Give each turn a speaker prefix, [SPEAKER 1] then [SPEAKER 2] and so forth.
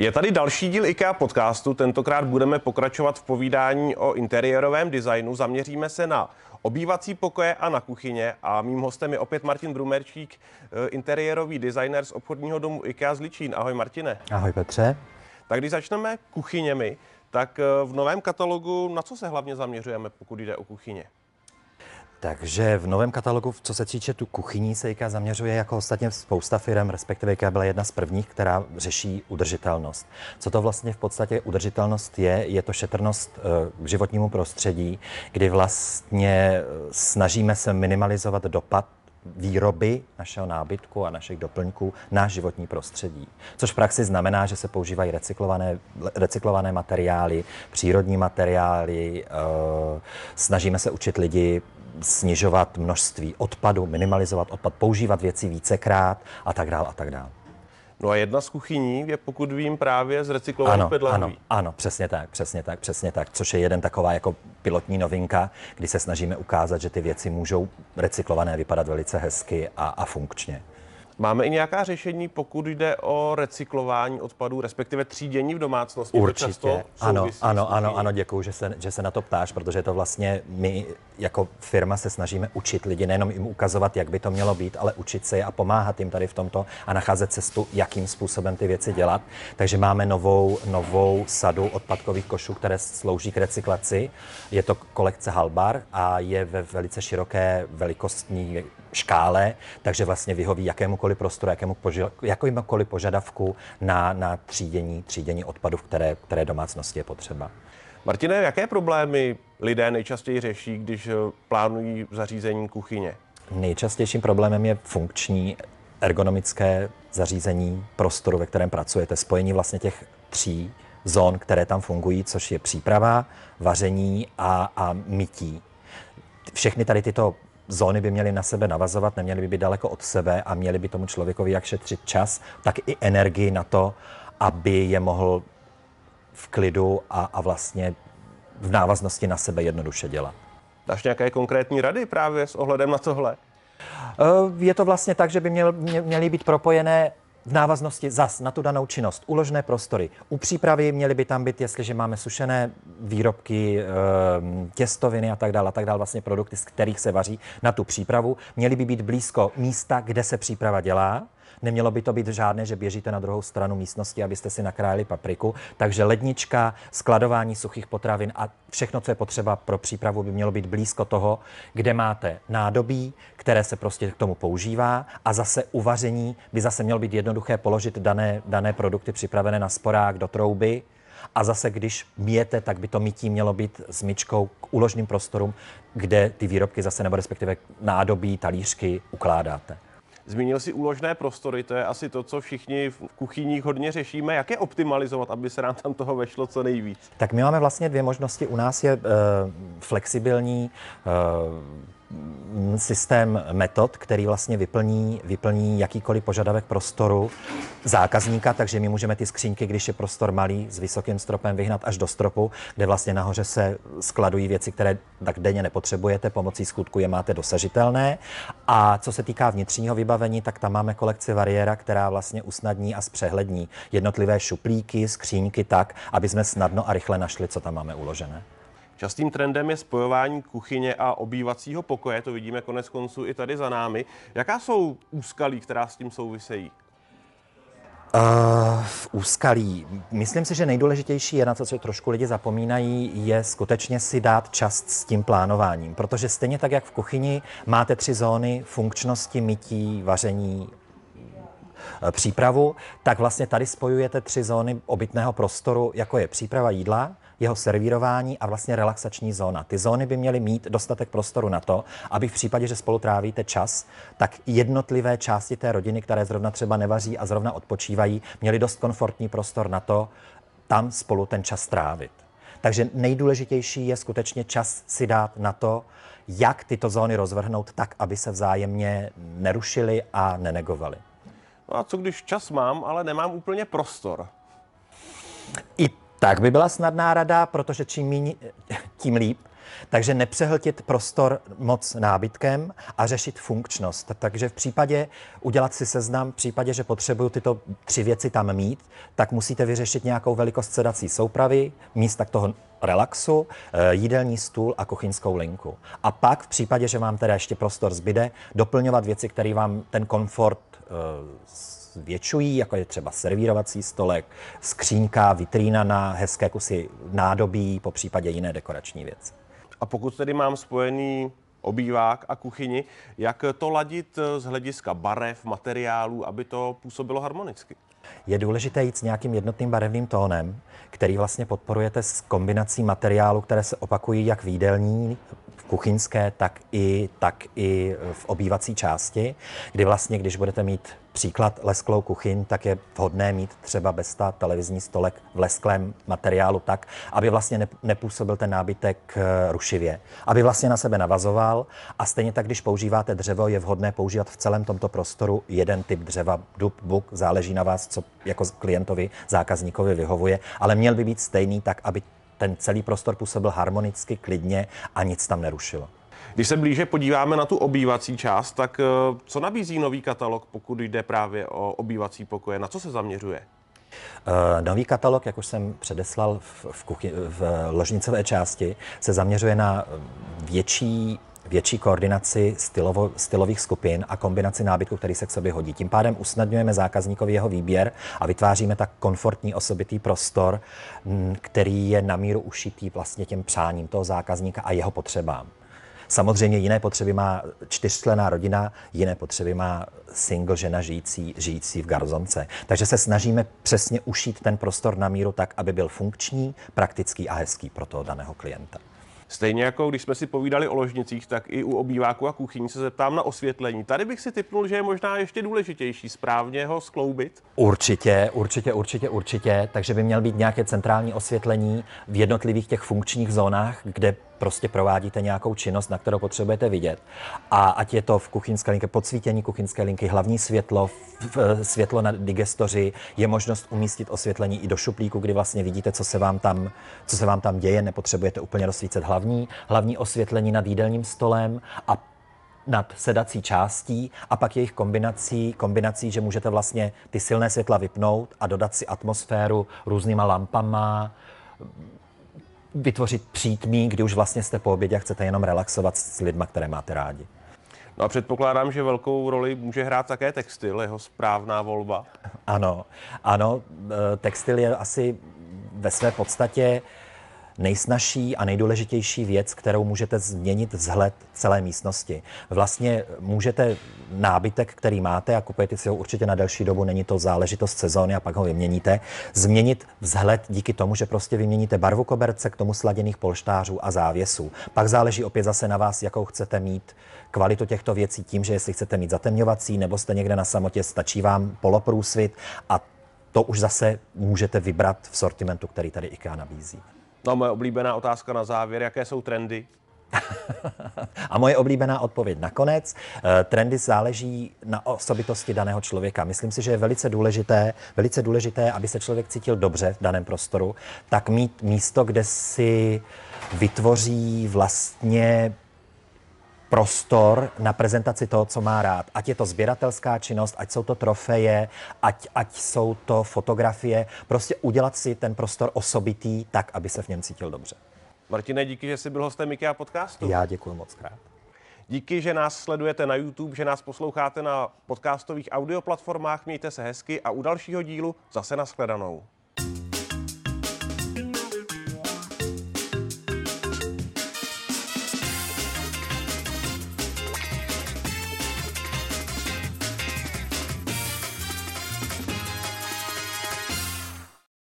[SPEAKER 1] Je tady další díl IKEA podcastu. Tentokrát budeme pokračovat v povídání o interiérovém designu. Zaměříme se na obývací pokoje a na kuchyně. A mým hostem je opět Martin Brumerčík, eh, interiérový designer z obchodního domu IKEA z Ličín. Ahoj Martine.
[SPEAKER 2] Ahoj Petře.
[SPEAKER 1] Tak když začneme kuchyněmi, tak eh, v novém katalogu na co se hlavně zaměřujeme, pokud jde o kuchyně?
[SPEAKER 2] Takže v novém katalogu, co se týče tu kuchyní, se IKEA zaměřuje jako ostatně spousta firm, respektive IKEA byla jedna z prvních, která řeší udržitelnost. Co to vlastně v podstatě udržitelnost je? Je to šetrnost eh, k životnímu prostředí, kdy vlastně eh, snažíme se minimalizovat dopad výroby našeho nábytku a našich doplňků na životní prostředí. Což v praxi znamená, že se používají recyklované, recyklované materiály, přírodní materiály, e, snažíme se učit lidi snižovat množství odpadu, minimalizovat odpad, používat věci vícekrát a tak dále a tak dále.
[SPEAKER 1] No a jedna z kuchyní je, pokud vím, právě z recyklovaných
[SPEAKER 2] ano,
[SPEAKER 1] pedlahví.
[SPEAKER 2] Ano, ano, přesně tak, přesně tak, přesně tak, což je jeden taková jako pilotní novinka, kdy se snažíme ukázat, že ty věci můžou recyklované vypadat velice hezky a, a funkčně.
[SPEAKER 1] Máme i nějaká řešení, pokud jde o recyklování odpadů, respektive třídění v domácnosti?
[SPEAKER 2] Určitě. Ano, ano, ano, ano, děkuji, že se, že se na to ptáš, protože to vlastně my jako firma se snažíme učit lidi, nejenom jim ukazovat, jak by to mělo být, ale učit se je a pomáhat jim tady v tomto a nacházet cestu, jakým způsobem ty věci dělat. Takže máme novou, novou sadu odpadkových košů, které slouží k recyklaci. Je to kolekce Halbar a je ve velice široké velikostní škále, takže vlastně vyhoví jakémukoliv prostoru, jakému poža- jakémukoliv požadavku na, na třídění, třídění odpadu, které, které domácnosti je potřeba.
[SPEAKER 1] Martine, jaké problémy lidé nejčastěji řeší, když eh, plánují zařízení kuchyně?
[SPEAKER 2] Nejčastějším problémem je funkční ergonomické zařízení prostoru, ve kterém pracujete. Spojení vlastně těch tří zón, které tam fungují, což je příprava, vaření a, a mytí. Všechny tady tyto zóny by měly na sebe navazovat, neměly by být daleko od sebe a měly by tomu člověkovi jak šetřit čas, tak i energii na to, aby je mohl v klidu a, a vlastně v návaznosti na sebe jednoduše dělat.
[SPEAKER 1] Dáš nějaké konkrétní rady právě s ohledem na tohle?
[SPEAKER 2] Eh, je to vlastně tak, že by měl, měly být propojené v návaznosti zas na tu danou činnost. Uložné prostory. U přípravy měly by tam být, jestliže máme sušené výrobky, ehm, těstoviny a tak dále, a tak dále, vlastně produkty, z kterých se vaří na tu přípravu, měly by být blízko místa, kde se příprava dělá. Nemělo by to být žádné, že běžíte na druhou stranu místnosti, abyste si nakrájeli papriku. Takže lednička, skladování suchých potravin a všechno, co je potřeba pro přípravu, by mělo být blízko toho, kde máte nádobí, které se prostě k tomu používá. A zase uvaření by zase mělo být jednoduché položit dané, dané produkty připravené na sporák do trouby. A zase, když míjete, tak by to mytí mělo být s myčkou k úložným prostorům, kde ty výrobky zase nebo respektive nádobí, talířky ukládáte.
[SPEAKER 1] Zmínil si úložné prostory, to je asi to, co všichni v kuchyních hodně řešíme. Jak je optimalizovat, aby se nám tam toho vešlo co nejvíc?
[SPEAKER 2] Tak my máme vlastně dvě možnosti. U nás je uh, flexibilní uh, systém metod, který vlastně vyplní, vyplní jakýkoliv požadavek prostoru zákazníka, takže my můžeme ty skřínky, když je prostor malý s vysokým stropem, vyhnat až do stropu, kde vlastně nahoře se skladují věci, které tak denně nepotřebujete, pomocí skutku je máte dosažitelné. A co se týká vnitřního vybavení, tak tam máme kolekci Variera, která vlastně usnadní a zpřehlední jednotlivé šuplíky, skřínky tak, aby jsme snadno a rychle našli, co tam máme uložené.
[SPEAKER 1] Častým trendem je spojování kuchyně a obývacího pokoje, to vidíme konec konců i tady za námi. Jaká jsou úskalí, která s tím souvisejí?
[SPEAKER 2] Uh, v úskalí. Myslím si, že nejdůležitější je na co trošku lidi zapomínají, je skutečně si dát čas s tím plánováním. Protože stejně tak, jak v kuchyni máte tři zóny funkčnosti, mytí, vaření, přípravu, tak vlastně tady spojujete tři zóny obytného prostoru, jako je příprava jídla, jeho servírování a vlastně relaxační zóna. Ty zóny by měly mít dostatek prostoru na to, aby v případě, že spolu trávíte čas, tak jednotlivé části té rodiny, které zrovna třeba nevaří a zrovna odpočívají, měly dost komfortní prostor na to, tam spolu ten čas trávit. Takže nejdůležitější je skutečně čas si dát na to, jak tyto zóny rozvrhnout tak, aby se vzájemně nerušily a nenegovaly.
[SPEAKER 1] No a co když čas mám, ale nemám úplně prostor?
[SPEAKER 2] I tak by byla snadná rada, protože čím míň, tím líp. Takže nepřehltit prostor moc nábytkem a řešit funkčnost. Takže v případě udělat si seznam, v případě, že potřebuju tyto tři věci tam mít, tak musíte vyřešit nějakou velikost sedací soupravy, místa toho relaxu, eh, jídelní stůl a kuchyňskou linku. A pak v případě, že vám teda ještě prostor zbyde, doplňovat věci, které vám ten komfort eh, zvětšují, jako je třeba servírovací stolek, skřínka, vitrína na hezké kusy nádobí, po případě jiné dekorační věci.
[SPEAKER 1] A pokud tedy mám spojený obývák a kuchyni, jak to ladit z hlediska barev, materiálů, aby to působilo harmonicky?
[SPEAKER 2] Je důležité jít s nějakým jednotným barevným tónem, který vlastně podporujete s kombinací materiálu, které se opakují jak v jídelní, v kuchyňské, tak i, tak i v obývací části, kdy vlastně, když budete mít příklad lesklou kuchyň, tak je vhodné mít třeba bez ta televizní stolek v lesklém materiálu tak, aby vlastně nepůsobil ten nábytek eh, rušivě, aby vlastně na sebe navazoval a stejně tak, když používáte dřevo, je vhodné používat v celém tomto prostoru jeden typ dřeva, dub, buk, záleží na vás, co jako klientovi, zákazníkovi vyhovuje, ale měl by být stejný tak, aby ten celý prostor působil harmonicky, klidně a nic tam nerušilo.
[SPEAKER 1] Když se blíže podíváme na tu obývací část, tak eh, co nabízí nový katalog, pokud jde právě o obývací pokoje? Na co se zaměřuje?
[SPEAKER 2] Uh, nový katalog, jak už jsem předeslal v, v, kuchy, v ložnicové části, se zaměřuje na větší větší koordinaci stylovo, stylových skupin a kombinaci nábytku, který se k sobě hodí. Tím pádem usnadňujeme zákazníkovi jeho výběr a vytváříme tak komfortní osobitý prostor, který je na míru ušitý vlastně těm přáním toho zákazníka a jeho potřebám. Samozřejmě jiné potřeby má čtyřčlená rodina, jiné potřeby má single žena žijící, žijící v garzonce. Takže se snažíme přesně ušít ten prostor na míru tak, aby byl funkční, praktický a hezký pro toho daného klienta.
[SPEAKER 1] Stejně jako když jsme si povídali o ložnicích, tak i u obýváku a kuchyní se zeptám na osvětlení. Tady bych si typnul, že je možná ještě důležitější správně ho skloubit.
[SPEAKER 2] Určitě, určitě, určitě, určitě. Takže by měl být nějaké centrální osvětlení v jednotlivých těch funkčních zónách, kde prostě provádíte nějakou činnost, na kterou potřebujete vidět. A ať je to v kuchyňské lince, podsvítění kuchyňské linky, hlavní světlo, světlo na digestoři, je možnost umístit osvětlení i do šuplíku, kdy vlastně vidíte, co se vám tam, co se vám tam děje, nepotřebujete úplně rozsvícet hlavní, hlavní osvětlení nad jídelním stolem a nad sedací částí a pak jejich kombinací, kombinací, že můžete vlastně ty silné světla vypnout a dodat si atmosféru různýma lampama, vytvořit přítmí, kdy už vlastně jste po obědě a chcete jenom relaxovat s lidmi, které máte rádi.
[SPEAKER 1] No a předpokládám, že velkou roli může hrát také textil, jeho správná volba.
[SPEAKER 2] Ano, ano, e, textil je asi ve své podstatě nejsnažší a nejdůležitější věc, kterou můžete změnit vzhled celé místnosti. Vlastně můžete nábytek, který máte a kupujete si ho určitě na delší dobu, není to záležitost sezóny a pak ho vyměníte, změnit vzhled díky tomu, že prostě vyměníte barvu koberce k tomu sladěných polštářů a závěsů. Pak záleží opět zase na vás, jakou chcete mít kvalitu těchto věcí tím, že jestli chcete mít zatemňovací nebo jste někde na samotě, stačí vám poloprůsvit a to už zase můžete vybrat v sortimentu, který tady IKEA nabízí.
[SPEAKER 1] No, moje oblíbená otázka na závěr, jaké jsou trendy?
[SPEAKER 2] a moje oblíbená odpověď nakonec. Eh, trendy záleží na osobitosti daného člověka. Myslím si, že je velice důležité, velice důležité, aby se člověk cítil dobře v daném prostoru, tak mít místo, kde si vytvoří vlastně prostor na prezentaci toho, co má rád. Ať je to sběratelská činnost, ať jsou to trofeje, ať, ať jsou to fotografie. Prostě udělat si ten prostor osobitý tak, aby se v něm cítil dobře.
[SPEAKER 1] Martine, díky, že jsi byl hostem IKEA podcastu.
[SPEAKER 2] Já děkuji moc krát.
[SPEAKER 1] Díky, že nás sledujete na YouTube, že nás posloucháte na podcastových audioplatformách. Mějte se hezky a u dalšího dílu zase nashledanou.